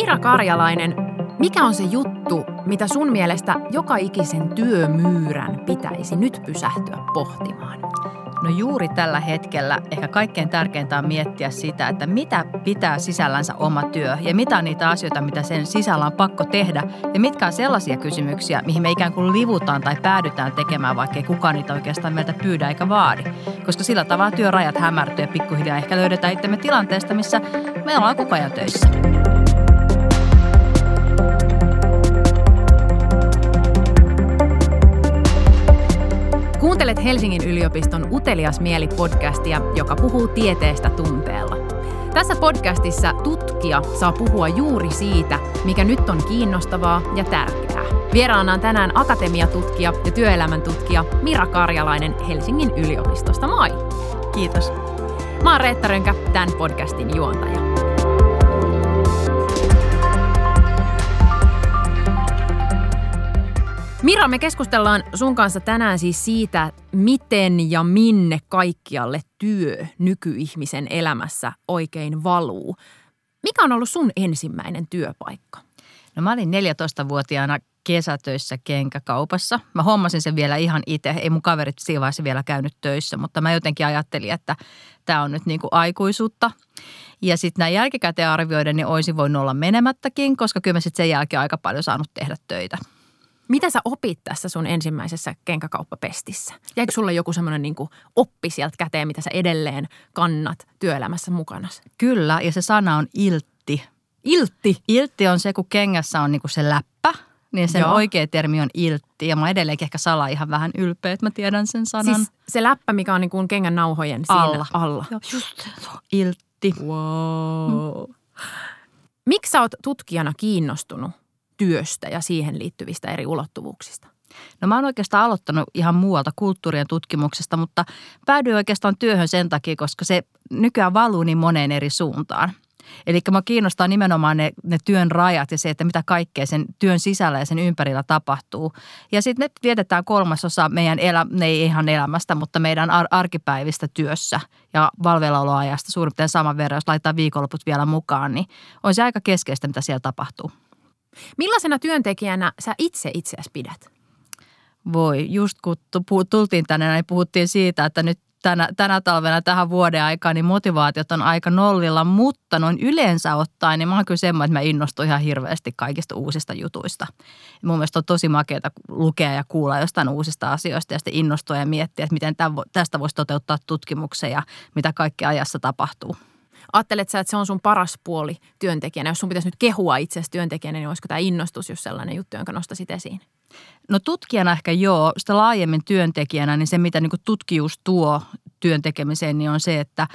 Mira Karjalainen, mikä on se juttu, mitä sun mielestä joka ikisen työmyyrän pitäisi nyt pysähtyä pohtimaan? No juuri tällä hetkellä ehkä kaikkein tärkeintä on miettiä sitä, että mitä pitää sisällänsä oma työ ja mitä on niitä asioita, mitä sen sisällä on pakko tehdä ja mitkä on sellaisia kysymyksiä, mihin me ikään kuin livutaan tai päädytään tekemään, vaikka kukaan niitä oikeastaan meiltä pyydä eikä vaadi. Koska sillä tavalla työrajat hämärtyy ja pikkuhiljaa ehkä löydetään itsemme tilanteesta, missä me ollaan koko ajan töissä. Kuuntelet Helsingin yliopiston Utelias mieli-podcastia, joka puhuu tieteestä tunteella. Tässä podcastissa tutkija saa puhua juuri siitä, mikä nyt on kiinnostavaa ja tärkeää. Vieraana on tänään akatemiatutkija ja työelämän tutkija Mira Karjalainen Helsingin yliopistosta. Moi! Kiitos. Mä oon Reetta Rönkä, tämän podcastin juontaja. Mira, me keskustellaan sun kanssa tänään siis siitä, miten ja minne kaikkialle työ nykyihmisen elämässä oikein valuu. Mikä on ollut sun ensimmäinen työpaikka? No mä olin 14-vuotiaana kesätöissä kenkäkaupassa. Mä hommasin sen vielä ihan itse. Ei mun kaverit siinä vaiheessa vielä käynyt töissä, mutta mä jotenkin ajattelin, että tämä on nyt niin kuin aikuisuutta. Ja sitten näin jälkikäteen arvioiden, niin olisin voinut olla menemättäkin, koska kyllä mä sitten sen jälkeen aika paljon saanut tehdä töitä. Mitä sä opit tässä sun ensimmäisessä kenkäkauppapestissä? Jäikö sulle joku semmoinen niin oppi sieltä käteen, mitä sä edelleen kannat työelämässä mukana? Kyllä, ja se sana on iltti. Iltti? Iltti on se, kun kengässä on niin kuin se läppä, niin sen Joo. oikea termi on iltti. Ja mä edelleenkin ehkä salaa ihan vähän ylpeä, että mä tiedän sen sanan. Siis se läppä, mikä on niin kuin kengän nauhojen siinä alla. alla. Joo, just iltti. Wow. Mm. Miksi sä oot tutkijana kiinnostunut työstä ja siihen liittyvistä eri ulottuvuuksista? No mä oon oikeastaan aloittanut ihan muualta kulttuurien tutkimuksesta, mutta päädyin oikeastaan työhön sen takia, koska se nykyään valuu niin moneen eri suuntaan. Eli mä kiinnostaa nimenomaan ne, ne työn rajat ja se, että mitä kaikkea sen työn sisällä ja sen ympärillä tapahtuu. Ja sitten ne vietetään kolmasosa meidän, elä, ei ihan elämästä, mutta meidän ar- arkipäivistä työssä ja valveillaoloajasta suurin piirtein saman verran, jos laittaa viikonloput vielä mukaan, niin on se aika keskeistä, mitä siellä tapahtuu. Millaisena työntekijänä sä itse itseäsi pidät? Voi, just kun tultiin tänne, niin puhuttiin siitä, että nyt tänä, tänä talvena tähän vuoden aikaan, niin motivaatiot on aika nollilla, mutta noin yleensä ottaen, niin mä oon kyllä semmoinen, että mä innostun ihan hirveästi kaikista uusista jutuista. Ja mun mielestä on tosi makeata lukea ja kuulla jostain uusista asioista ja sitten innostua ja miettiä, että miten tästä voisi toteuttaa tutkimuksen ja mitä kaikki ajassa tapahtuu. Ajattelet sä, että se on sun paras puoli työntekijänä? Jos sun pitäisi nyt kehua itseäsi työntekijänä, niin olisiko tämä innostus just sellainen juttu, jonka nostasit esiin? No tutkijana ehkä joo. Sitä laajemmin työntekijänä, niin se mitä niin tutkijuus tuo työn tekemiseen, niin on se, että,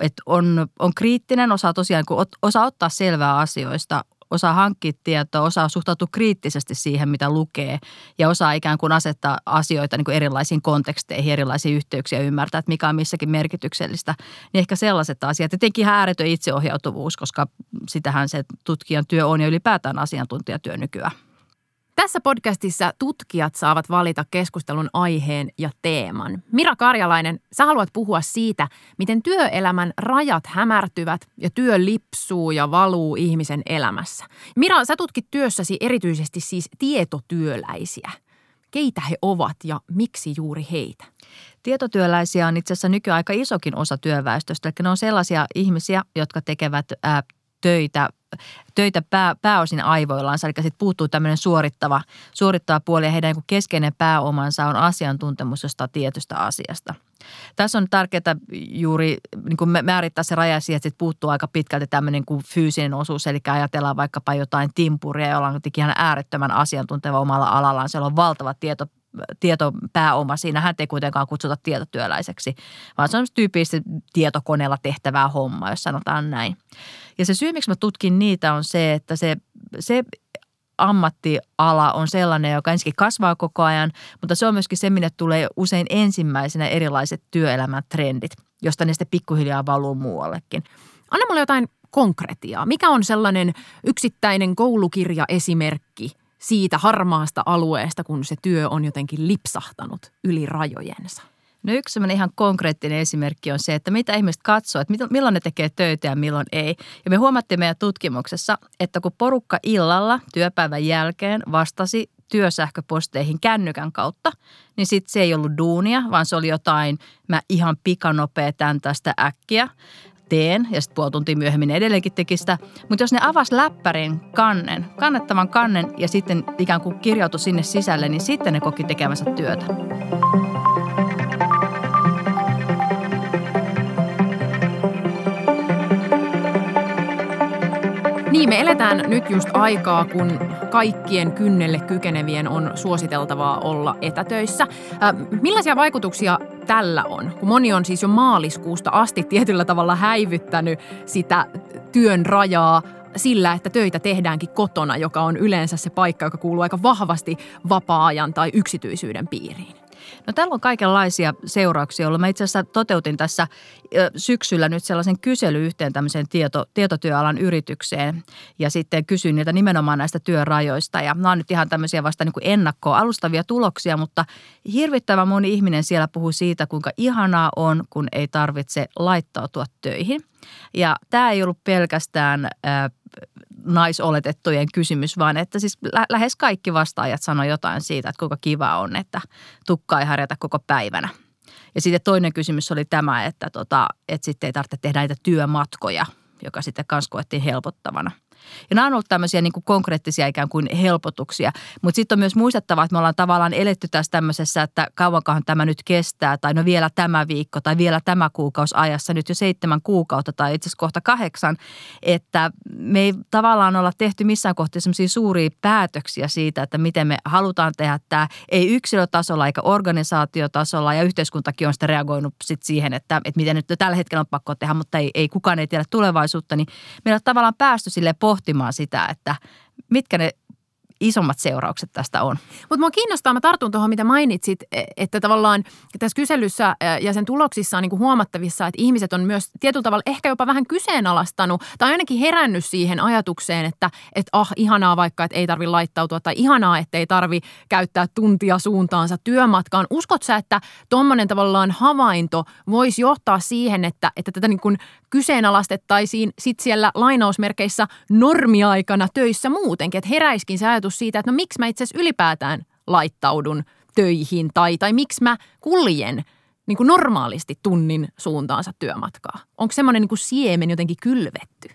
että on, on kriittinen, osaa tosiaan kun osaa ottaa selvää asioista, osaa hankkia tietoa, osaa suhtautua kriittisesti siihen, mitä lukee ja osaa ikään kuin asettaa asioita niin kuin erilaisiin konteksteihin, erilaisiin yhteyksiä ymmärtää, että mikä on missäkin merkityksellistä. Niin ehkä sellaiset asiat. Tietenkin ääretön itseohjautuvuus, koska sitähän se tutkijan työ on ja ylipäätään asiantuntijatyö nykyään. Tässä podcastissa tutkijat saavat valita keskustelun aiheen ja teeman. Mira Karjalainen, sä haluat puhua siitä, miten työelämän rajat hämärtyvät ja työ lipsuu ja valuu ihmisen elämässä. Mira, sä tutkit työssäsi erityisesti siis tietotyöläisiä. Keitä he ovat ja miksi juuri heitä? Tietotyöläisiä on itse asiassa nykyään aika isokin osa työväestöstä. Eli ne on sellaisia ihmisiä, jotka tekevät ää, töitä töitä pää, pääosin aivoillaan, eli sitten puuttuu tämmöinen suorittava, suorittava puoli ja heidän niin keskeinen pääomansa on asiantuntemus jostain tietystä asiasta. Tässä on tärkeää juuri niin kuin määrittää se raja siihen, että puuttuu aika pitkälti tämmöinen kuin fyysinen osuus, eli ajatellaan vaikkapa jotain timpuria, jolla on ihan äärettömän asiantunteva omalla alallaan. Siellä on valtava tieto tietopääoma siinä. Hän ei kuitenkaan kutsuta tietotyöläiseksi, vaan se on tyypillisesti tietokoneella tehtävää hommaa, jos sanotaan näin. Ja se syy, miksi mä tutkin niitä on se, että se, se ammattiala on sellainen, joka ensinnäkin kasvaa koko ajan, mutta se on myöskin se, minne tulee usein ensimmäisenä erilaiset työelämän trendit, josta ne sitten pikkuhiljaa valuu muuallekin. Anna mulle jotain konkretiaa. Mikä on sellainen yksittäinen koulukirjaesimerkki siitä harmaasta alueesta, kun se työ on jotenkin lipsahtanut yli rajojensa? No yksi sellainen ihan konkreettinen esimerkki on se, että mitä ihmiset katsoo, että milloin ne tekee töitä ja milloin ei. Ja me huomattiin meidän tutkimuksessa, että kun porukka illalla työpäivän jälkeen vastasi työsähköposteihin kännykän kautta, niin sitten se ei ollut duunia, vaan se oli jotain, mä ihan pikanopea tämän tästä äkkiä teen ja sitten puoli tuntia myöhemmin edelleenkin teki sitä. Mutta jos ne avas läppärin kannen, kannettavan kannen ja sitten ikään kuin kirjautui sinne sisälle, niin sitten ne koki tekemänsä työtä. Niin, me eletään nyt just aikaa, kun kaikkien kynnelle kykenevien on suositeltavaa olla etätöissä. Äh, millaisia vaikutuksia tällä on? Kun moni on siis jo maaliskuusta asti tietyllä tavalla häivyttänyt sitä työn rajaa sillä, että töitä tehdäänkin kotona, joka on yleensä se paikka, joka kuuluu aika vahvasti vapaa-ajan tai yksityisyyden piiriin. No täällä on kaikenlaisia seurauksia ollut. Mä itse asiassa toteutin tässä syksyllä nyt sellaisen kysely yhteen tämmöiseen tieto, tietotyöalan yritykseen ja sitten kysyin niitä nimenomaan näistä työrajoista. Ja nämä on nyt ihan tämmöisiä vasta niin kuin ennakkoa alustavia tuloksia, mutta hirvittävän moni ihminen siellä puhuu siitä, kuinka ihanaa on, kun ei tarvitse laittautua töihin. Ja tämä ei ollut pelkästään naisoletettujen kysymys, vaan että siis lä- lähes kaikki vastaajat sanoi jotain siitä, että kuinka kiva on, että tukka ei harjata koko päivänä. Ja sitten toinen kysymys oli tämä, että, tota, että sitten ei tarvitse tehdä näitä työmatkoja, joka sitten kanssa koettiin helpottavana – ja nämä on ollut tämmöisiä niin kuin konkreettisia ikään kuin helpotuksia. Mutta sitten on myös muistettava, että me ollaan tavallaan eletty tässä tämmöisessä, että kauankohan tämä nyt kestää, tai no vielä tämä viikko, tai vielä tämä kuukausi ajassa, nyt jo seitsemän kuukautta, tai itse asiassa kohta kahdeksan, että me ei tavallaan olla tehty missään kohtaa semmoisia suuria päätöksiä siitä, että miten me halutaan tehdä tämä, ei yksilötasolla eikä organisaatiotasolla, ja yhteiskuntakin on sitten reagoinut sit siihen, että, että miten nyt tällä hetkellä on pakko tehdä, mutta ei, ei kukaan ei tiedä tulevaisuutta, niin meillä on tavallaan päästy sille pohtimaan sitä, että mitkä ne isommat seuraukset tästä on. Mutta mua kiinnostaa, mä tartun tuohon, mitä mainitsit, e, että tavallaan tässä kyselyssä e, ja sen tuloksissa on niin kuin huomattavissa, että ihmiset on myös tietyllä tavalla ehkä jopa vähän kyseenalaistanut tai ainakin herännyt siihen ajatukseen, että, että ah, ihanaa vaikka, että ei tarvi laittautua tai ihanaa, että ei tarvi käyttää tuntia suuntaansa työmatkaan. Uskot sä, että tuommoinen tavallaan havainto voisi johtaa siihen, että, että tätä niin kuin kyseenalaistettaisiin sit siellä lainausmerkeissä normiaikana töissä muutenkin, että heräiskin se ajatus siitä, että no miksi mä itse asiassa ylipäätään laittaudun töihin tai, tai miksi mä kuljen niin kuin normaalisti tunnin suuntaansa työmatkaa. Onko semmoinen niin siemen jotenkin kylvetty?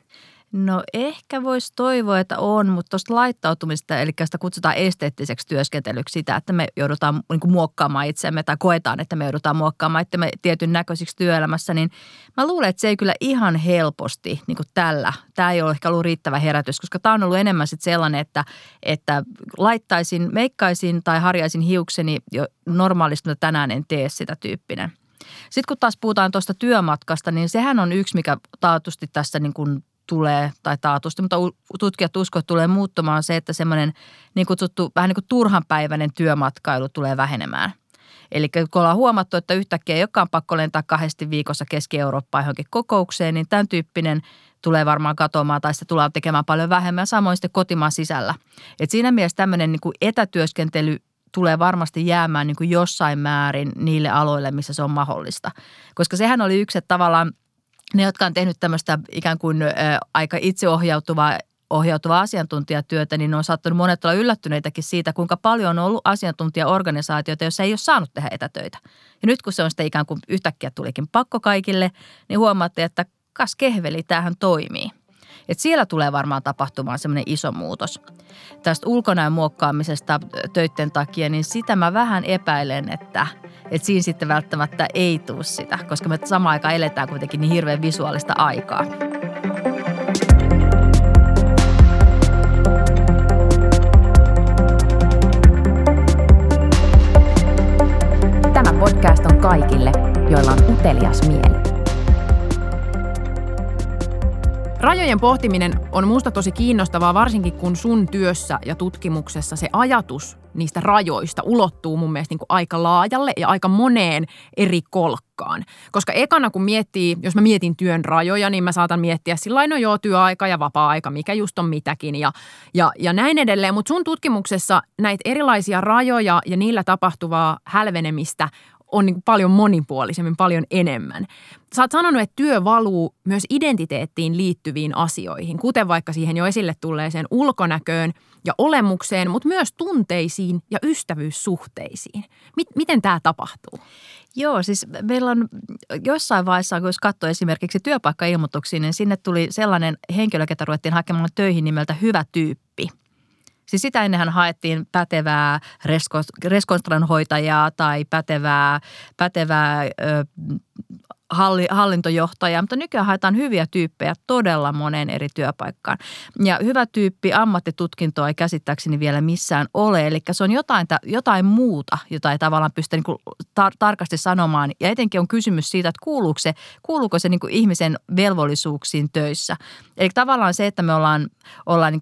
No ehkä voisi toivoa, että on, mutta tuosta laittautumista, eli sitä kutsutaan esteettiseksi työskentelyksi sitä, että me joudutaan niin kuin muokkaamaan itsemme tai koetaan, että me joudutaan muokkaamaan itsemme tietyn näköisiksi työelämässä, niin mä luulen, että se ei kyllä ihan helposti niin kuin tällä. Tämä ei ole ehkä ollut riittävä herätys, koska tämä on ollut enemmän sitten sellainen, että, että laittaisin, meikkaisin tai harjaisin hiukseni jo normaalisti, mutta tänään en tee sitä tyyppinen. Sitten kun taas puhutaan tuosta työmatkasta, niin sehän on yksi, mikä taatusti tässä niin kuin tulee, tai taatusti, mutta tutkijat uskovat, että tulee muuttumaan se, että semmoinen niin kutsuttu vähän niin kuin turhanpäiväinen työmatkailu tulee vähenemään. Eli kun ollaan huomattu, että yhtäkkiä ei olekaan pakko lentää kahdesti viikossa Keski-Eurooppaan johonkin kokoukseen, niin tämän tyyppinen tulee varmaan katoamaan tai se tulee tekemään paljon vähemmän, samoin sitten kotimaan sisällä. Et siinä mielessä tämmöinen niin kuin etätyöskentely tulee varmasti jäämään niin kuin jossain määrin niille aloille, missä se on mahdollista. Koska sehän oli yksi, että tavallaan – ne, jotka on tehnyt tämmöistä ikään kuin ö, aika itseohjautuvaa ohjautuvaa asiantuntijatyötä, niin on saattanut monet olla yllättyneitäkin siitä, kuinka paljon on ollut asiantuntijaorganisaatioita, joissa ei ole saanut tehdä etätöitä. Ja nyt kun se on sitten ikään kuin yhtäkkiä tulikin pakko kaikille, niin huomaatte, että kas kehveli, tämähän toimii. Et siellä tulee varmaan tapahtumaan semmoinen iso muutos. Tästä ulkonäön muokkaamisesta töiden takia, niin sitä mä vähän epäilen, että, että siinä sitten välttämättä ei tule sitä, koska me samaan aikaan eletään kuitenkin niin hirveän visuaalista aikaa. Tämä podcast on kaikille, joilla on utelias mieli. Rajojen pohtiminen on minusta tosi kiinnostavaa, varsinkin kun sun työssä ja tutkimuksessa se ajatus niistä rajoista ulottuu mun mielestä niin kuin aika laajalle ja aika moneen eri kolkkaan. Koska ekana kun miettii, jos mä mietin työn rajoja, niin mä saatan miettiä sillä no joo, työaika ja vapaa-aika, mikä just on mitäkin ja, ja, ja näin edelleen. Mutta sun tutkimuksessa näitä erilaisia rajoja ja niillä tapahtuvaa hälvenemistä on niin paljon monipuolisemmin, paljon enemmän. Sä oot sanonut, että työ valuu myös identiteettiin liittyviin asioihin, kuten vaikka siihen jo esille tulleeseen ulkonäköön ja olemukseen, mutta myös tunteisiin ja ystävyyssuhteisiin. Miten tämä tapahtuu? Joo, siis meillä on jossain vaiheessa, jos katsoo esimerkiksi työpaikkailmoituksia, niin sinne tuli sellainen henkilö, ketä ruvettiin hakemaan töihin nimeltä hyvä tyyppi. Siis sitä ennenhän haettiin pätevää rekonstranhoitajaa tai pätevää, pätevää ö, hallintojohtajaa, mutta nykyään haetaan hyviä tyyppejä todella moneen eri työpaikkaan. Ja hyvä tyyppi ammattitutkintoa ei käsittääkseni vielä missään ole, eli se on jotain, jotain muuta, jota ei tavallaan pysty niin tar- tarkasti sanomaan. Ja etenkin on kysymys siitä, että kuuluuko se, kuuluuko se niin ihmisen velvollisuuksiin töissä. Eli tavallaan se, että me ollaan, ollaan niin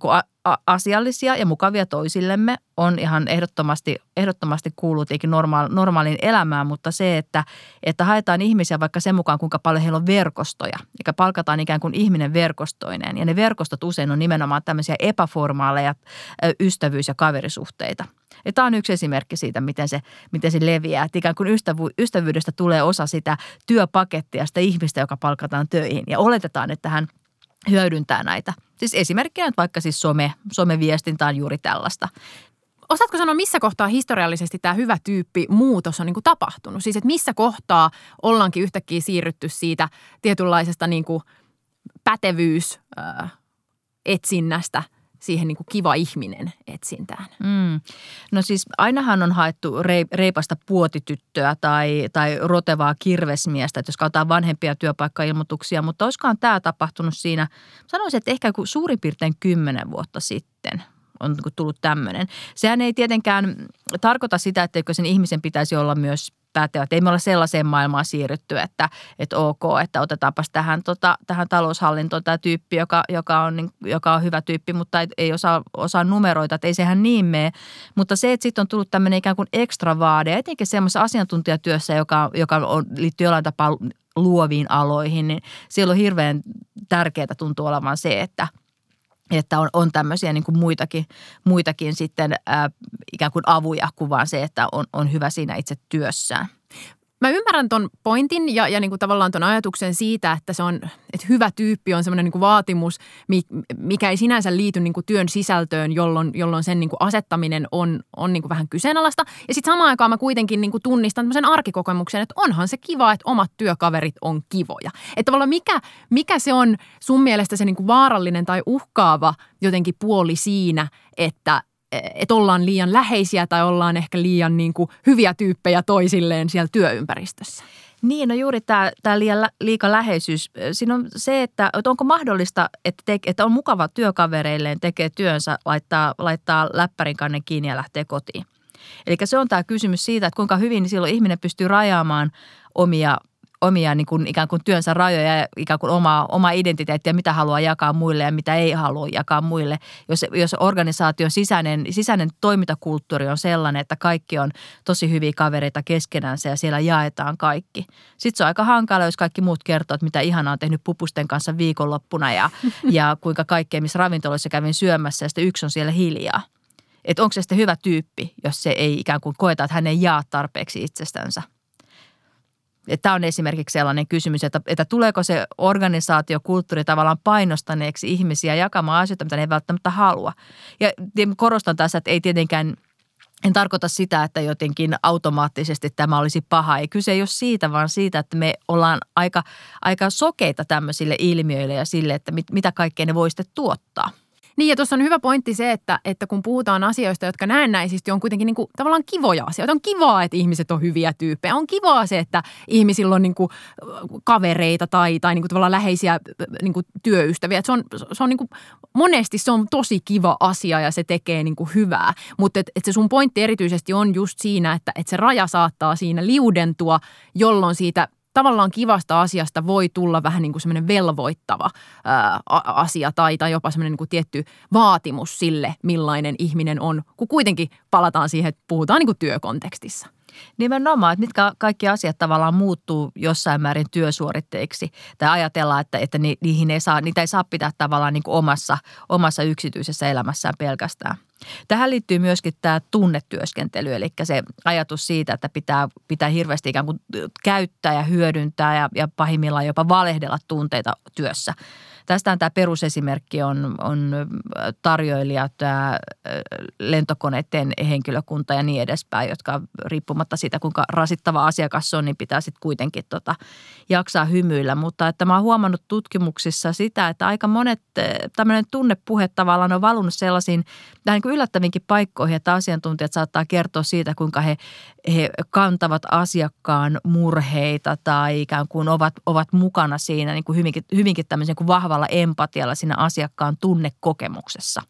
asiallisia ja mukavia toisillemme on ihan ehdottomasti, ehdottomasti kuuluu normaal, normaalin elämään, mutta se, että, että haetaan ihmisiä vaikka sen mukaan, kuinka paljon heillä on verkostoja, eikä palkataan ikään kuin ihminen verkostoineen. Ja ne verkostot usein on nimenomaan tämmöisiä epäformaaleja ystävyys- ja kaverisuhteita. Ja tämä on yksi esimerkki siitä, miten se, miten se leviää. Että ikään kuin ystävy, ystävyydestä tulee osa sitä työpakettia, sitä ihmistä, joka palkataan töihin. Ja oletetaan, että hän – hyödyntää näitä. Siis esimerkkinä vaikka siis some, someviestintä on juuri tällaista. Osaatko sanoa, missä kohtaa historiallisesti tämä hyvä tyyppi muutos on niin kuin tapahtunut? Siis että missä kohtaa ollaankin yhtäkkiä siirrytty siitä tietynlaisesta niin kuin pätevyys etsinnästä siihen niin kuin kiva ihminen etsintään? Mm. No siis ainahan on haettu reipasta puotityttöä tai, tai rotevaa kirvesmiestä, että jos katsotaan vanhempia työpaikkailmoituksia, mutta olisikohan tämä tapahtunut siinä, sanoisin, että ehkä suurin piirtein kymmenen vuotta sitten on niinku tullut tämmöinen. Sehän ei tietenkään tarkoita sitä, että sen ihmisen pitäisi olla myös pätevät. Ei me olla sellaiseen maailmaan siirrytty, että, että ok, että otetaanpas tähän, tota, tähän taloushallintoon tämä tyyppi, joka, joka, on, niin, joka on hyvä tyyppi, mutta ei, ei osaa, osaa numeroita, että ei sehän niin mene. Mutta se, että sitten on tullut tämmöinen ikään kuin ekstra vaade, etenkin semmoisessa asiantuntijatyössä, joka, joka on, liittyy jollain tapaa luoviin aloihin, niin siellä on hirveän tärkeää tuntuu olevan se, että – että on, on tämmöisiä niin kuin muitakin, muitakin sitten ää, ikään kuin avuja kuin vaan se, että on, on hyvä siinä itse työssään. Mä ymmärrän ton pointin ja, ja niin kuin tavallaan ton ajatuksen siitä, että se on, että hyvä tyyppi on semmoinen niin vaatimus, mikä ei sinänsä liity niin kuin työn sisältöön, jolloin, jolloin sen niin kuin asettaminen on, on niin kuin vähän kyseenalaista. Ja sitten samaan aikaan mä kuitenkin niin kuin tunnistan tämmöisen arkikokemuksen, että onhan se kiva, että omat työkaverit on kivoja. Että tavallaan mikä, mikä se on sun mielestä se niin kuin vaarallinen tai uhkaava jotenkin puoli siinä, että – että ollaan liian läheisiä tai ollaan ehkä liian niin kuin hyviä tyyppejä toisilleen siellä työympäristössä. Niin, no juuri tämä, tämä liian, liika läheisyys. Siinä on se, että, että onko mahdollista, että, te, että on mukava työkavereilleen, tekee työnsä, laittaa, laittaa läppärin kannen kiinni ja lähtee kotiin. Eli se on tämä kysymys siitä, että kuinka hyvin silloin ihminen pystyy rajaamaan omia omia niin kuin, ikään kuin työnsä rajoja ja ikään kuin omaa, omaa identiteettiä, mitä haluaa jakaa muille ja mitä ei halua jakaa muille. Jos, jos organisaation sisäinen, sisäinen toimintakulttuuri on sellainen, että kaikki on tosi hyviä kavereita keskenänsä ja siellä jaetaan kaikki. Sitten se on aika hankala, jos kaikki muut kertoo, että mitä ihanaa on tehnyt pupusten kanssa viikonloppuna ja, ja kuinka kaikkea, missä ravintoloissa kävin syömässä ja sitten yksi on siellä hiljaa. Että onko se sitten hyvä tyyppi, jos se ei ikään kuin koeta, että hän ei jaa tarpeeksi itsestänsä. Tämä on esimerkiksi sellainen kysymys, että, että tuleeko se organisaatiokulttuuri tavallaan painostaneeksi ihmisiä jakamaan asioita, mitä ne ei välttämättä halua. Ja korostan tässä, että ei tietenkään en tarkoita sitä, että jotenkin automaattisesti tämä olisi paha. Ei kyse ei ole siitä, vaan siitä, että me ollaan aika, aika sokeita tämmöisille ilmiöille ja sille, että mit, mitä kaikkea ne voi sitten tuottaa. Niin ja tuossa on hyvä pointti se, että, että kun puhutaan asioista, jotka näennäisesti on kuitenkin niin kuin, tavallaan kivoja asioita. On kivaa, että ihmiset on hyviä tyyppejä. On kivaa se, että ihmisillä on niin kuin, kavereita tai, tai niin kuin, tavallaan läheisiä niin kuin, työystäviä. Että se on, se on niin kuin, monesti se on tosi kiva asia ja se tekee niin kuin, hyvää. Mutta et, et se sun pointti erityisesti on just siinä, että, että se raja saattaa siinä liudentua, jolloin siitä – tavallaan kivasta asiasta voi tulla vähän niin kuin semmoinen velvoittava ää, asia tai, tai jopa semmoinen niin kuin tietty vaatimus sille, millainen ihminen on, kun kuitenkin palataan siihen, että puhutaan niin kuin työkontekstissa. Nimenomaan, että mitkä kaikki asiat tavallaan muuttuu jossain määrin työsuoritteiksi. Tai ajatellaan, että, että niihin ei saa, niitä ei saa pitää tavallaan niin kuin omassa, omassa yksityisessä elämässään pelkästään – Tähän liittyy myöskin tämä tunnetyöskentely, eli se ajatus siitä, että pitää, pitää hirveästi ikään kuin käyttää ja hyödyntää ja, ja pahimmillaan jopa valehdella tunteita työssä. Tästä tämä perusesimerkki on, on tarjoilijat, tämä lentokoneiden henkilökunta ja niin edespäin, jotka riippumatta siitä, kuinka rasittava asiakas on, niin pitää sitten kuitenkin tota, jaksaa hymyillä. Mutta että mä oon huomannut tutkimuksissa sitä, että aika monet tämmöinen tunnepuhe tavallaan on valunut sellaisiin vähän niin yllättävinkin paikkoihin, että asiantuntijat saattaa kertoa siitä, kuinka he, he kantavat asiakkaan murheita tai ikään kuin ovat, ovat mukana siinä niin kuin hyvinkin, hyvinkin tämmöisen kuin vahva vahvalla empatialla siinä asiakkaan tunnekokemuksessa.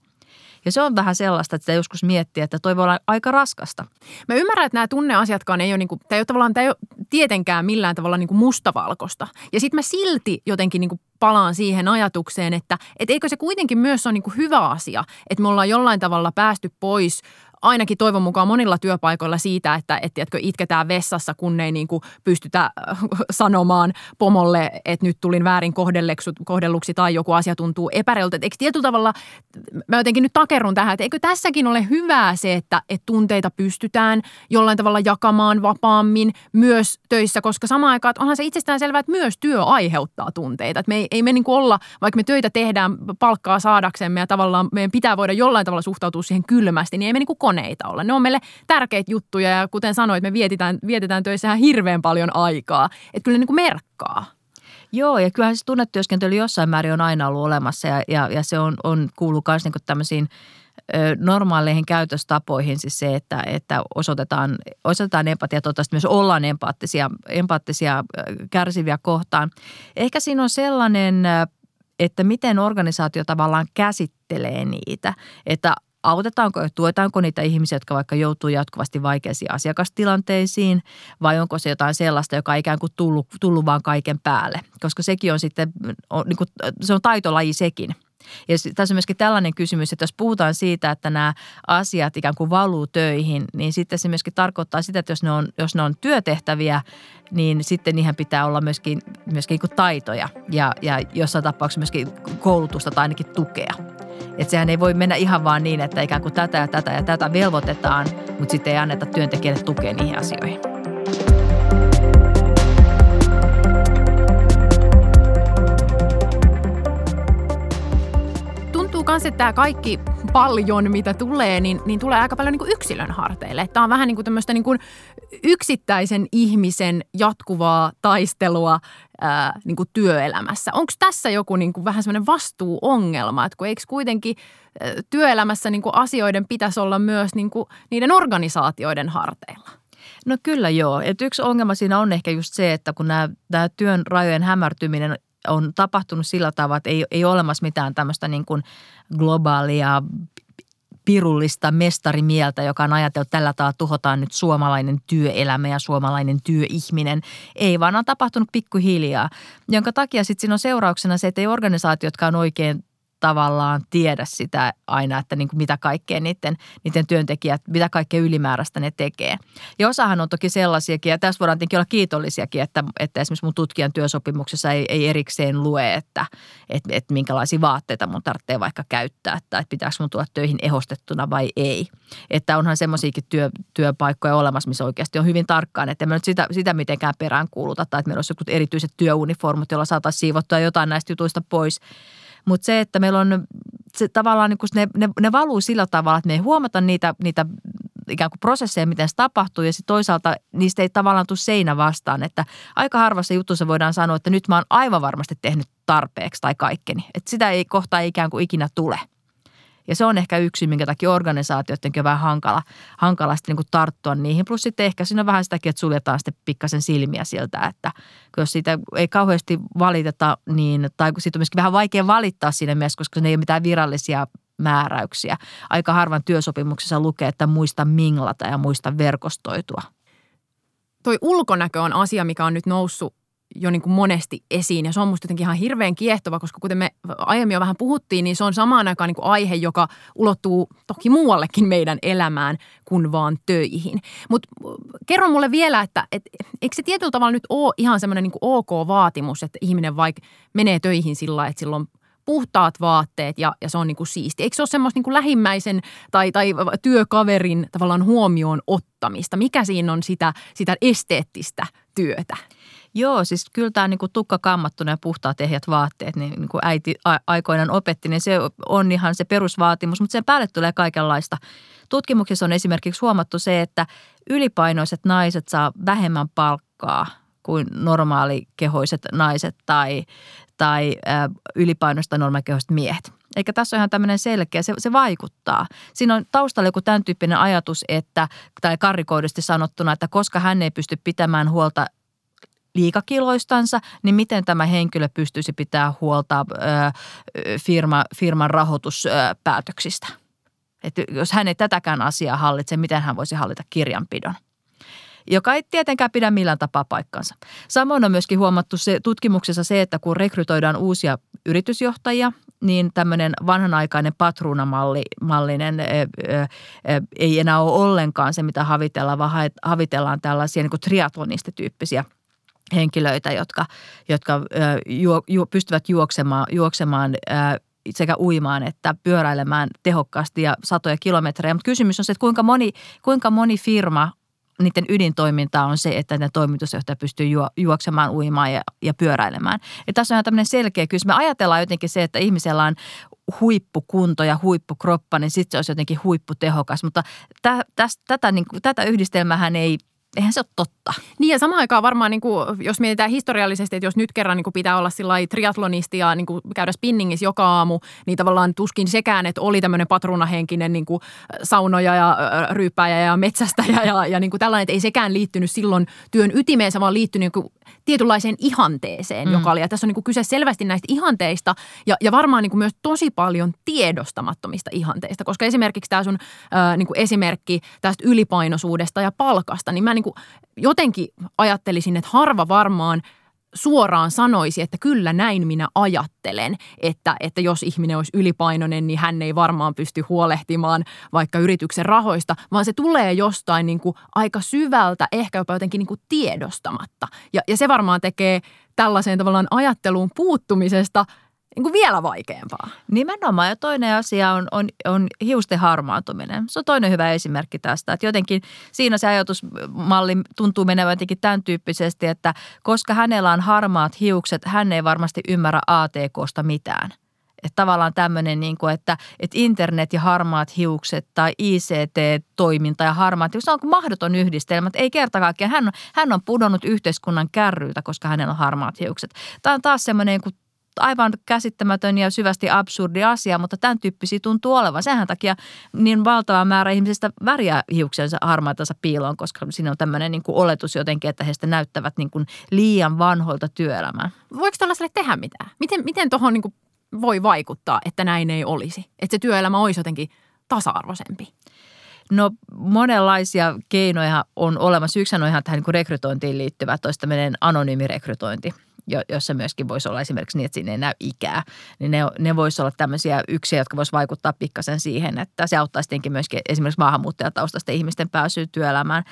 Ja se on vähän sellaista, että sitä joskus miettii, että toi voi olla aika raskasta. Mä ymmärrän, että nämä tunneasiatkaan ei ole, niin kuin, tämä ei ole tavallaan, tämä ei ole tietenkään millään tavalla niin kuin mustavalkosta. Ja sitten mä silti jotenkin niin kuin palaan siihen ajatukseen, että et eikö se kuitenkin myös ole niin kuin hyvä asia, että me ollaan jollain tavalla päästy pois ainakin toivon mukaan monilla työpaikoilla siitä, että et, tiedätkö, itketään vessassa, kun ei niin kuin pystytä äh, sanomaan pomolle, että nyt tulin väärin kohdelluksi tai joku asia tuntuu epäreiltä. Eikö tietyllä tavalla, mä jotenkin nyt takerrun tähän, että eikö tässäkin ole hyvää se, että, että tunteita pystytään jollain tavalla jakamaan vapaammin myös töissä, koska samaan aikaan onhan se itsestään selvää, että myös työ aiheuttaa tunteita. Että me ei, ei me niin kuin olla, vaikka me töitä tehdään palkkaa saadaksemme ja tavallaan meidän pitää voida jollain tavalla suhtautua siihen kylmästi, niin ei me niin kuin koneita olla. Ne on meille tärkeitä juttuja ja kuten sanoit, me vietetään, vietetään töissä ihan hirveän paljon aikaa. Että kyllä ne niin merkkaa. Joo, ja kyllähän se tunnetyöskentely jossain määrin on aina ollut olemassa ja, ja, ja se on, on kuuluu myös niin tämmöisiin normaaleihin käytöstapoihin siis se, että, että osoitetaan, osoitetaan empatia, toivottavasti myös ollaan empaattisia, empaattisia kärsiviä kohtaan. Ehkä siinä on sellainen, että miten organisaatio tavallaan käsittelee niitä, että autetaanko ja tuetaanko niitä ihmisiä, jotka vaikka joutuu jatkuvasti vaikeisiin asiakastilanteisiin vai onko se jotain sellaista, joka on ikään kuin tullut, tullut vaan kaiken päälle, koska sekin on sitten, on, niin kuin, se on taitolaji sekin. Ja tässä on myöskin tällainen kysymys, että jos puhutaan siitä, että nämä asiat ikään kuin valuu töihin, niin sitten se myöskin tarkoittaa sitä, että jos ne on, jos ne on työtehtäviä, niin sitten niihin pitää olla myöskin, myöskin niin taitoja ja, ja jossain tapauksessa myöskin koulutusta tai ainakin tukea. Että sehän ei voi mennä ihan vaan niin, että ikään kuin tätä ja tätä ja tätä velvoitetaan, mutta sitten ei anneta työntekijälle tukea niihin asioihin. Tuntuu myös, että tämä kaikki paljon, mitä tulee, niin, niin tulee aika paljon niin kuin yksilön harteille. Tämä on vähän niin kuin tämmöistä niin kuin yksittäisen ihmisen jatkuvaa taistelua ää, niin kuin työelämässä. Onko tässä joku niin kuin vähän semmoinen vastuuongelma, että kun eikö kuitenkin ää, työelämässä niin kuin asioiden pitäisi olla myös niin kuin niiden organisaatioiden harteilla? No kyllä joo. Et yksi ongelma siinä on ehkä just se, että kun nämä, työn rajojen hämärtyminen on tapahtunut sillä tavalla, että ei, ei ole olemassa mitään tämmöistä niin kuin globaalia pirullista mestarimieltä, joka on ajatellut, että tällä tavalla tuhotaan nyt suomalainen työelämä ja suomalainen työihminen. Ei, vaan on tapahtunut pikkuhiljaa, jonka takia sitten siinä on seurauksena se, että ei organisaatiotkaan oikein tavallaan tiedä sitä aina, että niin kuin mitä kaikkea niiden, niiden työntekijät, mitä kaikkea ylimääräistä ne tekee. Ja osahan on toki sellaisiakin, ja tässä voidaan tietenkin olla kiitollisiakin, että, että esimerkiksi mun tutkijan työsopimuksessa ei, ei erikseen lue, että, että, että minkälaisia vaatteita mun tarvitsee vaikka käyttää, tai että pitääkö mun tulla töihin ehostettuna vai ei. Että onhan semmoisiakin työ, työpaikkoja olemassa, missä oikeasti on hyvin tarkkaan, että me nyt sitä, sitä mitenkään perään kuuluta, tai että meillä olisi jotkut erityiset työuniformut, joilla saataisiin siivottua jotain näistä jutuista pois – mutta se, että meillä on se tavallaan niin ne, ne, ne valuu sillä tavalla, että me ei huomata niitä, niitä ikään kuin prosesseja, miten se tapahtuu. Ja sitten toisaalta niistä ei tavallaan tule seinä vastaan, että aika harvassa jutussa voidaan sanoa, että nyt mä oon aivan varmasti tehnyt tarpeeksi tai kaikkeni. Että sitä ei kohta ikään kuin ikinä tule – ja se on ehkä yksi, minkä takia organisaatioidenkin on vähän hankala, hankala sitten niin tarttua niihin. Plus sitten ehkä siinä on vähän sitäkin, että suljetaan sitten pikkasen silmiä siltä, että jos siitä ei kauheasti valiteta, niin, tai siitä on myöskin vähän vaikea valittaa siinä mielessä, koska ne ei ole mitään virallisia määräyksiä. Aika harvan työsopimuksessa lukee, että muista minglata ja muista verkostoitua. Toi ulkonäkö on asia, mikä on nyt noussut jo niin kuin monesti esiin. Ja se on musta jotenkin ihan hirveän kiehtova, koska kuten me aiemmin jo vähän puhuttiin, niin se on samaan aikaan niin kuin aihe, joka ulottuu toki muuallekin meidän elämään kuin vaan töihin. Mutta kerro mulle vielä, että et, eikö se tietyllä tavalla nyt ole ihan semmoinen niin ok-vaatimus, että ihminen vaikka menee töihin sillä että sillä on puhtaat vaatteet ja, ja se on niin kuin siisti. Eikö se ole semmoista niin kuin lähimmäisen tai, tai työkaverin tavallaan huomioon ottamista? Mikä siinä on sitä, sitä esteettistä työtä? Joo, siis kyllä tämä niin tukka kammattuna ja puhtaat ehjät vaatteet, niin, niin kuin äiti aikoinaan opetti, niin se on ihan se perusvaatimus, mutta sen päälle tulee kaikenlaista. Tutkimuksissa on esimerkiksi huomattu se, että ylipainoiset naiset saa vähemmän palkkaa kuin normaalikehoiset naiset tai, tai äh, ylipainoista normaalikehoiset miehet. Eikä tässä ole ihan tämmöinen selkeä, se, se vaikuttaa. Siinä on taustalla joku tämän tyyppinen ajatus, että, tai karrikoidusti sanottuna, että koska hän ei pysty pitämään huolta liikakiloistansa, niin miten tämä henkilö pystyisi pitää huolta ö, firma, firman rahoituspäätöksistä. Että jos hän ei tätäkään asiaa hallitse, miten hän voisi hallita kirjanpidon? Joka ei tietenkään pidä millään tapaa paikkansa. Samoin on myöskin huomattu se, tutkimuksessa se, että kun rekrytoidaan uusia yritysjohtajia, niin tämmöinen vanhanaikainen patruunamallinen ei enää ole ollenkaan se, mitä havitellaan, vaan havitellaan tällaisia niin triatlonistityyppisiä henkilöitä, jotka, jotka juo, ju, pystyvät juoksemaan, juoksemaan sekä uimaan että pyöräilemään tehokkaasti ja satoja kilometrejä. Mutta kysymys on se, että kuinka moni, kuinka moni firma niiden ydintoiminta on se, että ne toimitusjohtaja pystyy juoksemaan, uimaan ja, ja pyöräilemään. Ja tässä on ihan tämmöinen selkeä kysymys. Me ajatellaan jotenkin se, että ihmisellä on huippukunto ja huippukroppa, niin sitten se olisi jotenkin huipputehokas. Mutta tä, täs, tätä, niin, tätä yhdistelmähän ei eihän se ole totta. Niin ja samaan aikaan varmaan, niin kuin, jos mietitään historiallisesti, että jos nyt kerran niin kuin pitää olla sillä triatlonisti ja niin kuin käydä spinningissä joka aamu, niin tavallaan tuskin sekään, että oli tämmöinen patruunahenkinen niin kuin saunoja ja ryyppäjä ja metsästäjä ja, ja niin kuin tällainen, että ei sekään liittynyt silloin työn ytimeensä, vaan liittynyt niin kuin tietynlaiseen ihanteeseen, mm. joka oli. Ja tässä on niin kuin kyse selvästi näistä ihanteista ja, ja varmaan niin kuin myös tosi paljon tiedostamattomista ihanteista, koska esimerkiksi tämä sun äh, niin kuin esimerkki tästä ylipainoisuudesta ja palkasta, niin mä niin kuin jotenkin ajattelisin, että harva varmaan suoraan sanoisi, että kyllä näin minä ajattelen, että, että jos ihminen olisi ylipainoinen, niin hän ei varmaan pysty huolehtimaan vaikka yrityksen rahoista, vaan se tulee jostain niin kuin aika syvältä, ehkä jopa jotenkin niin kuin tiedostamatta. Ja, ja se varmaan tekee tällaiseen tavallaan ajatteluun puuttumisesta – niin kuin vielä vaikeampaa. Nimenomaan. Ja toinen asia on, on, on hiusten harmaantuminen. Se on toinen hyvä esimerkki tästä. Että jotenkin siinä se ajatusmalli tuntuu menevän jotenkin tämän tyyppisesti, että koska hänellä on harmaat hiukset, hän ei varmasti ymmärrä ATKsta mitään. Että tavallaan tämmöinen, niin kuin, että, että internet ja harmaat hiukset tai ICT-toiminta ja harmaat hiukset, se on mahdoton yhdistelmä. Että ei kerta kaikkiaan, hän, hän on pudonnut yhteiskunnan kärryiltä, koska hänellä on harmaat hiukset. Tämä on taas semmoinen niin aivan käsittämätön ja syvästi absurdi asia, mutta tämän tyyppisiä tuntuu olevan. Sehän takia niin valtava määrä ihmisistä väriä hiuksensa harmaitansa piiloon, koska siinä on tämmöinen niin kuin oletus jotenkin, että heistä näyttävät niin kuin liian vanhoilta työelämää. Voiko tällaiselle tehdä mitään? Miten, miten tuohon niin voi vaikuttaa, että näin ei olisi? Että se työelämä olisi jotenkin tasa-arvoisempi? No monenlaisia keinoja on olemassa. Yksi on ihan tähän niin rekrytointiin liittyvä, toista menee anonyymi rekrytointi jossa myöskin voisi olla esimerkiksi niin, että siinä ei näy ikää, niin ne, ne voisi olla tämmöisiä yksiä, jotka voisi vaikuttaa pikkasen siihen, että se auttaisi tietenkin myöskin esimerkiksi maahanmuuttajataustaisten ihmisten pääsyä työelämään.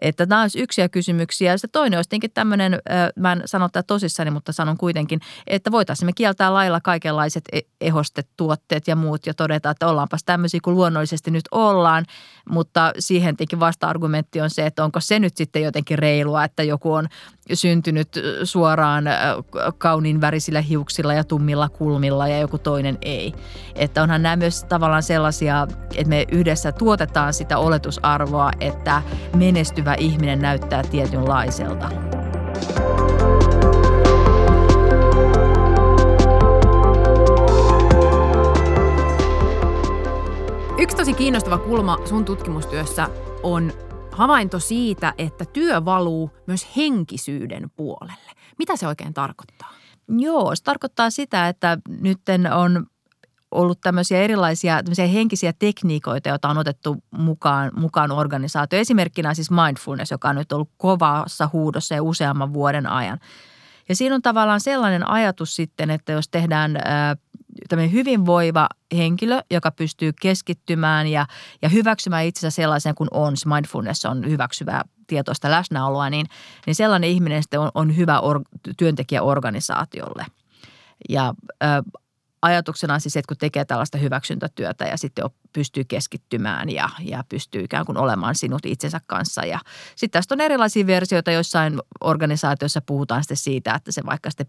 Että nämä olisi yksiä kysymyksiä. Ja toinen olisi tietenkin tämmöinen, mä en sano tätä tosissani, mutta sanon kuitenkin, että voitaisiin me kieltää lailla kaikenlaiset e-, ehostetuotteet ja muut ja todeta, että ollaanpas tämmöisiä kuin luonnollisesti nyt ollaan, mutta siihen tietenkin vasta-argumentti on se, että onko se nyt sitten jotenkin reilua, että joku on syntynyt suoraan kauniin värisillä hiuksilla ja tummilla kulmilla ja joku toinen ei. Että onhan nämä myös tavallaan sellaisia, että me yhdessä tuotetaan sitä oletusarvoa, että menestyvä ihminen näyttää tietynlaiselta. Yksi tosi kiinnostava kulma sun tutkimustyössä on havainto siitä, että työ valuu myös henkisyyden puolelle. Mitä se oikein tarkoittaa? Joo, se tarkoittaa sitä, että nyt on ollut tämmöisiä erilaisia tämmöisiä henkisiä tekniikoita, joita on otettu mukaan, mukaan organisaatio. Esimerkkinä siis mindfulness, joka on nyt ollut kovassa huudossa ja useamman vuoden ajan. Ja siinä on tavallaan sellainen ajatus sitten, että jos tehdään tämmöinen hyvinvoiva henkilö, joka pystyy keskittymään ja, ja hyväksymään itsensä sellaisen kuin on, se mindfulness on hyväksyvää tietoista läsnäoloa, niin, niin sellainen ihminen sitten on, on hyvä or, työntekijä organisaatiolle. Ja ö, ajatuksena on siis, että kun tekee tällaista hyväksyntätyötä ja sitten pystyy keskittymään ja, ja pystyy ikään kuin olemaan sinut itsensä kanssa. Ja sitten tästä on erilaisia versioita, joissain organisaatioissa puhutaan sitten siitä, että se vaikka sitten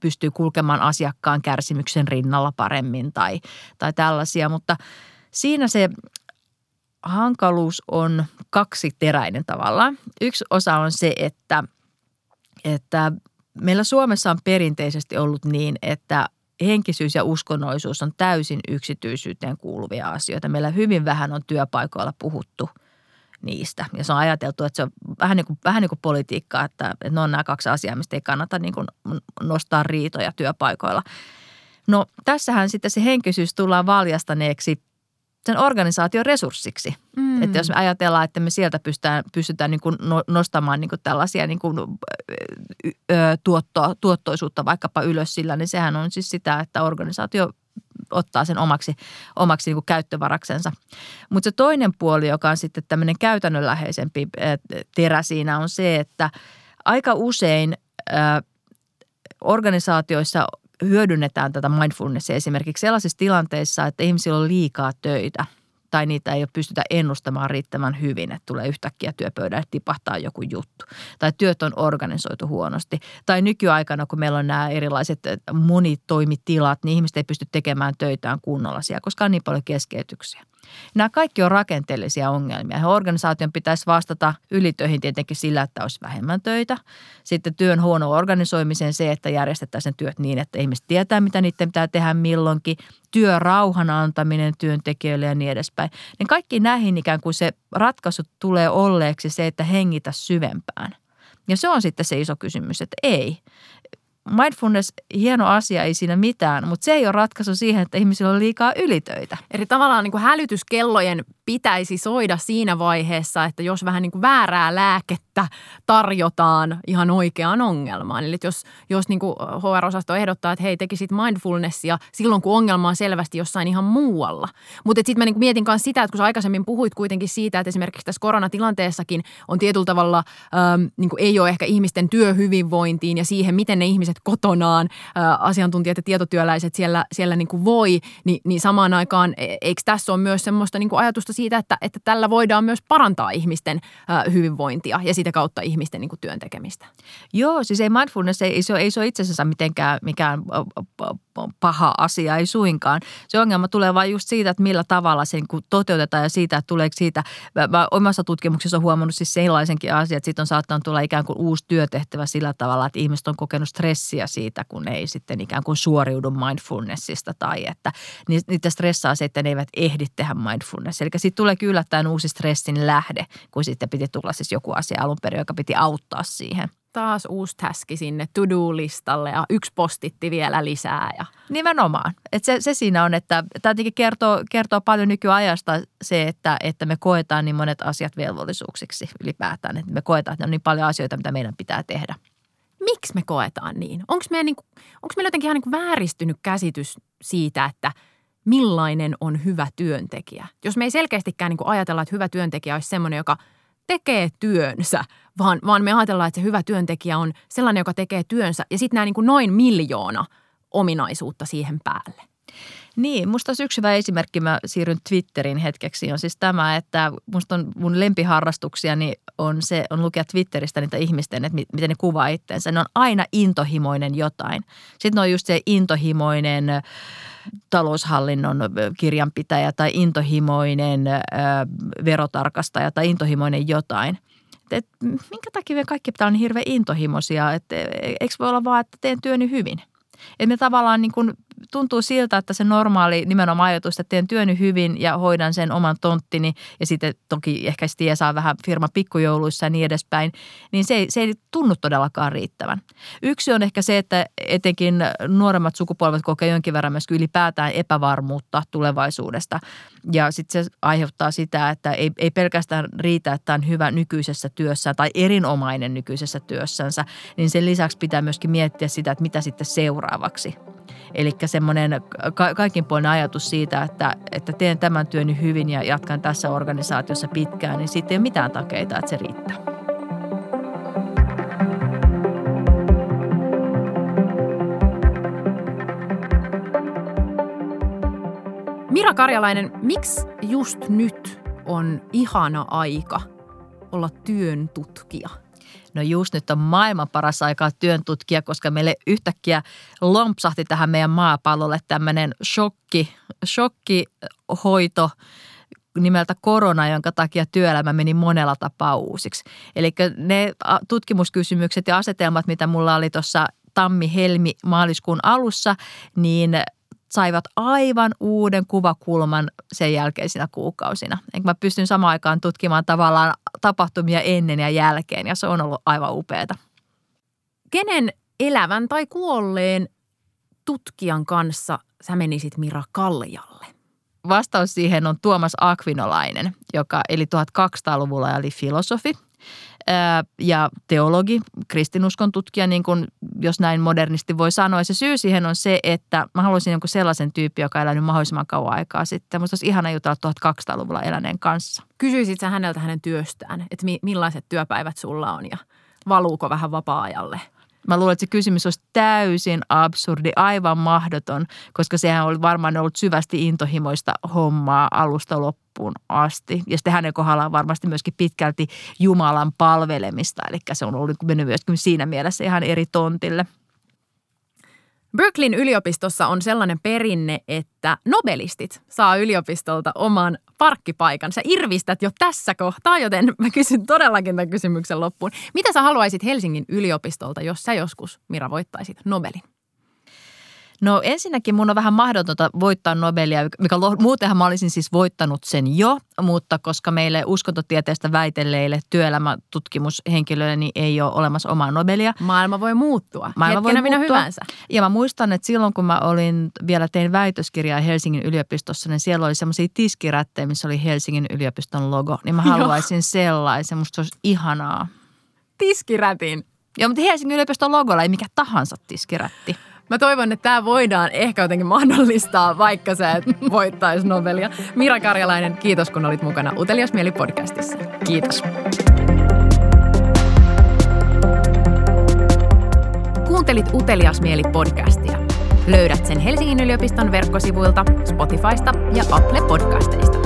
pystyy kulkemaan asiakkaan kärsimyksen rinnalla paremmin tai, tai tällaisia, mutta siinä se hankaluus on kaksiteräinen tavallaan. Yksi osa on se, että, että meillä Suomessa on perinteisesti ollut niin, että henkisyys ja uskonnollisuus on täysin yksityisyyteen kuuluvia asioita. Meillä hyvin vähän on työpaikoilla puhuttu niistä. Ja se on ajateltu, että se on vähän niin kuin, vähän niin kuin politiikkaa, että ne on nämä kaksi asiaa, mistä ei kannata niin kuin nostaa riitoja työpaikoilla. No tässähän sitten se henkisyys tullaan valjastaneeksi sen organisaation resurssiksi. Mm. Että jos me ajatellaan, että me sieltä pystytään, pystytään niin kuin no, nostamaan niin kuin tällaisia niin kuin, ö, tuotto, tuottoisuutta vaikkapa ylös sillä, niin sehän on siis sitä, että organisaatio ottaa sen omaksi, omaksi niin kuin käyttövaraksensa. Mutta se toinen puoli, joka on sitten tämmöinen käytännönläheisempi terä siinä on se, että aika usein ö, organisaatioissa hyödynnetään tätä mindfulnessia esimerkiksi sellaisissa tilanteissa, että ihmisillä on liikaa töitä tai niitä ei ole pystytä ennustamaan riittävän hyvin, että tulee yhtäkkiä työpöydälle tipahtaa joku juttu. Tai työt on organisoitu huonosti. Tai nykyaikana, kun meillä on nämä erilaiset monitoimitilat, niin ihmiset ei pysty tekemään töitään kunnolla siellä, koska on niin paljon keskeytyksiä. Nämä kaikki on rakenteellisia ongelmia. Organisaation pitäisi vastata ylitöihin tietenkin sillä, että olisi vähemmän töitä. Sitten työn huono organisoimiseen se, että järjestetään sen työt niin, että ihmiset tietää, mitä niiden pitää tehdä milloinkin. Työrauhan antaminen työntekijöille ja niin edespäin. Niin kaikki näihin ikään kuin se ratkaisu tulee olleeksi se, että hengitä syvempään. Ja se on sitten se iso kysymys, että ei mindfulness, hieno asia, ei siinä mitään, mutta se ei ole ratkaisu siihen, että ihmisillä on liikaa ylitöitä. Eli tavallaan niin kuin hälytyskellojen pitäisi soida siinä vaiheessa, että jos vähän niin kuin väärää lääkettä tarjotaan ihan oikeaan ongelmaan. Eli jos, jos niin kuin HR-osasto ehdottaa, että hei tekisit mindfulnessia silloin, kun ongelma on selvästi jossain ihan muualla. Mutta sitten mä niin kuin mietin myös sitä, että kun sä aikaisemmin puhuit kuitenkin siitä, että esimerkiksi tässä koronatilanteessakin on tietyllä tavalla äm, niin kuin ei ole ehkä ihmisten työhyvinvointiin ja siihen, miten ne ihmiset kotonaan, ä, asiantuntijat ja tietotyöläiset siellä, siellä niin kuin voi, niin, niin samaan aikaan e, eikö tässä ole myös semmoista niin kuin ajatusta siitä, että, että tällä voidaan myös parantaa ihmisten hyvinvointia ja sitä kautta ihmisten niin kuin työn tekemistä. Joo, siis ei mindfulness, ei, se, ei se ole itse asiassa mitenkään mikään paha asia, ei suinkaan. Se ongelma tulee vain just siitä, että millä tavalla se niin toteutetaan ja siitä, että tuleeko siitä, mä omassa tutkimuksessa olen huomannut siis sellaisenkin asian, että siitä on saattanut tulla ikään kuin uusi työtehtävä sillä tavalla, että ihmiset on kokenut stressiä siitä, kun ei sitten ikään kuin suoriudu mindfulnessista tai että niitä stressaa se, että ne eivät ehdi tehdä mindfulness. Eli sitten tulee yllättäen uusi stressin lähde, kun sitten piti tulla siis joku asia alun perin, joka piti auttaa siihen taas uusi täski sinne to-do-listalle ja yksi postitti vielä lisää. Ja. Nimenomaan. Et se, se siinä on, että tämä kertoo, kertoo paljon nykyajasta se, että, että me koetaan niin monet asiat velvollisuuksiksi ylipäätään. Että me koetaan, että on niin paljon asioita, mitä meidän pitää tehdä. Miksi me koetaan niin? Onko meillä, niin onko meillä jotenkin ihan niin vääristynyt käsitys siitä, että – millainen on hyvä työntekijä. Jos me ei selkeästikään niin ajatella, että hyvä työntekijä olisi sellainen, joka tekee työnsä, vaan, vaan me ajatellaan, että se hyvä työntekijä on sellainen, joka tekee työnsä ja sitten nämä niin kuin noin miljoona ominaisuutta siihen päälle. Niin, musta olisi yksi hyvä esimerkki, mä siirryn Twitterin hetkeksi, on siis tämä, että musta on mun lempiharrastuksiani on se, on lukea Twitteristä niitä ihmisten, että miten ne kuvaa itseensä. Ne on aina intohimoinen jotain. Sitten on just se intohimoinen taloushallinnon kirjanpitäjä tai intohimoinen verotarkastaja tai intohimoinen jotain. Et minkä takia me kaikki pitää olla niin hirveän intohimoisia, että e, eikö voi olla vaan, että teen työni hyvin. Että me tavallaan niin kuin tuntuu siltä, että se normaali nimenomaan ajatus, että teen työni hyvin ja hoidan sen oman tonttini ja sitten toki ehkä sitten saa vähän firma pikkujouluissa ja niin edespäin, niin se ei, se ei tunnu todellakaan riittävän. Yksi on ehkä se, että etenkin nuoremmat sukupolvet kokee jonkin verran myös ylipäätään epävarmuutta tulevaisuudesta ja sitten se aiheuttaa sitä, että ei, ei pelkästään riitä, että on hyvä nykyisessä työssä tai erinomainen nykyisessä työssänsä, niin sen lisäksi pitää myöskin miettiä sitä, että mitä sitten seuraavaksi – Eli semmoinen ka- kaikinpuolinen ajatus siitä, että, että teen tämän työni hyvin ja jatkan tässä organisaatiossa pitkään, niin siitä ei ole mitään takeita, että se riittää. Mira Karjalainen, miksi just nyt on ihana aika olla työn tutkija? No just nyt on maailman paras aika työn tutkija, koska meille yhtäkkiä lompsahti tähän meidän maapallolle tämmöinen shokki, shokkihoito nimeltä korona, jonka takia työelämä meni monella tapaa uusiksi. Eli ne tutkimuskysymykset ja asetelmat, mitä mulla oli tuossa tammi, helmi, maaliskuun alussa, niin saivat aivan uuden kuvakulman sen jälkeisinä kuukausina. Enkä mä pystyn samaan aikaan tutkimaan tavallaan tapahtumia ennen ja jälkeen ja se on ollut aivan upeata. Kenen elävän tai kuolleen tutkijan kanssa sä menisit Mira Kaljalle? Vastaus siihen on Tuomas Akvinolainen, joka eli 1200-luvulla oli filosofi – ja teologi, kristinuskon tutkija, niin kuin jos näin modernisti voi sanoa. Se syy siihen on se, että mä haluaisin jonkun sellaisen tyyppi, joka elää nyt mahdollisimman kauan aikaa sitten. Musta olisi ihana jutella 1200-luvulla eläneen kanssa. Kysyisit sä häneltä hänen työstään, että millaiset työpäivät sulla on ja valuuko vähän vapaa-ajalle? Mä luulen, että se kysymys olisi täysin absurdi, aivan mahdoton, koska sehän oli varmaan ollut syvästi intohimoista hommaa alusta loppuun asti. Ja sitten hänen kohdallaan varmasti myöskin pitkälti Jumalan palvelemista, eli se on ollut mennyt myöskin siinä mielessä ihan eri tontille – Berkeleyn yliopistossa on sellainen perinne, että nobelistit saa yliopistolta oman parkkipaikan. Sä irvistät jo tässä kohtaa, joten mä kysyn todellakin tämän kysymyksen loppuun. Mitä sä haluaisit Helsingin yliopistolta, jos sä joskus, Mira, voittaisit Nobelin? No ensinnäkin mun on vähän mahdotonta voittaa Nobelia, mikä muutenhan mä olisin siis voittanut sen jo, mutta koska meille uskontotieteestä väitelleille työelämätutkimushenkilöille niin ei ole olemassa omaa Nobelia. Maailma voi muuttua. Maailma voi muuttua. hyvänsä. Ja mä muistan, että silloin kun mä olin vielä tein väitöskirjaa Helsingin yliopistossa, niin siellä oli semmoisia tiskirättejä, missä oli Helsingin yliopiston logo. Niin mä haluaisin sellaisen, musta se olisi ihanaa. Tiskirätin? Joo, mutta Helsingin yliopiston logolla ei mikä tahansa tiskirätti. Mä toivon, että tämä voidaan ehkä jotenkin mahdollistaa, vaikka sä et voittaisi Nobelia. Mira Karjalainen, kiitos kun olit mukana Utelias Mieli podcastissa. Kiitos. Kuuntelit Utelias Mieli podcastia. Löydät sen Helsingin yliopiston verkkosivuilta, Spotifysta ja Apple podcasteista.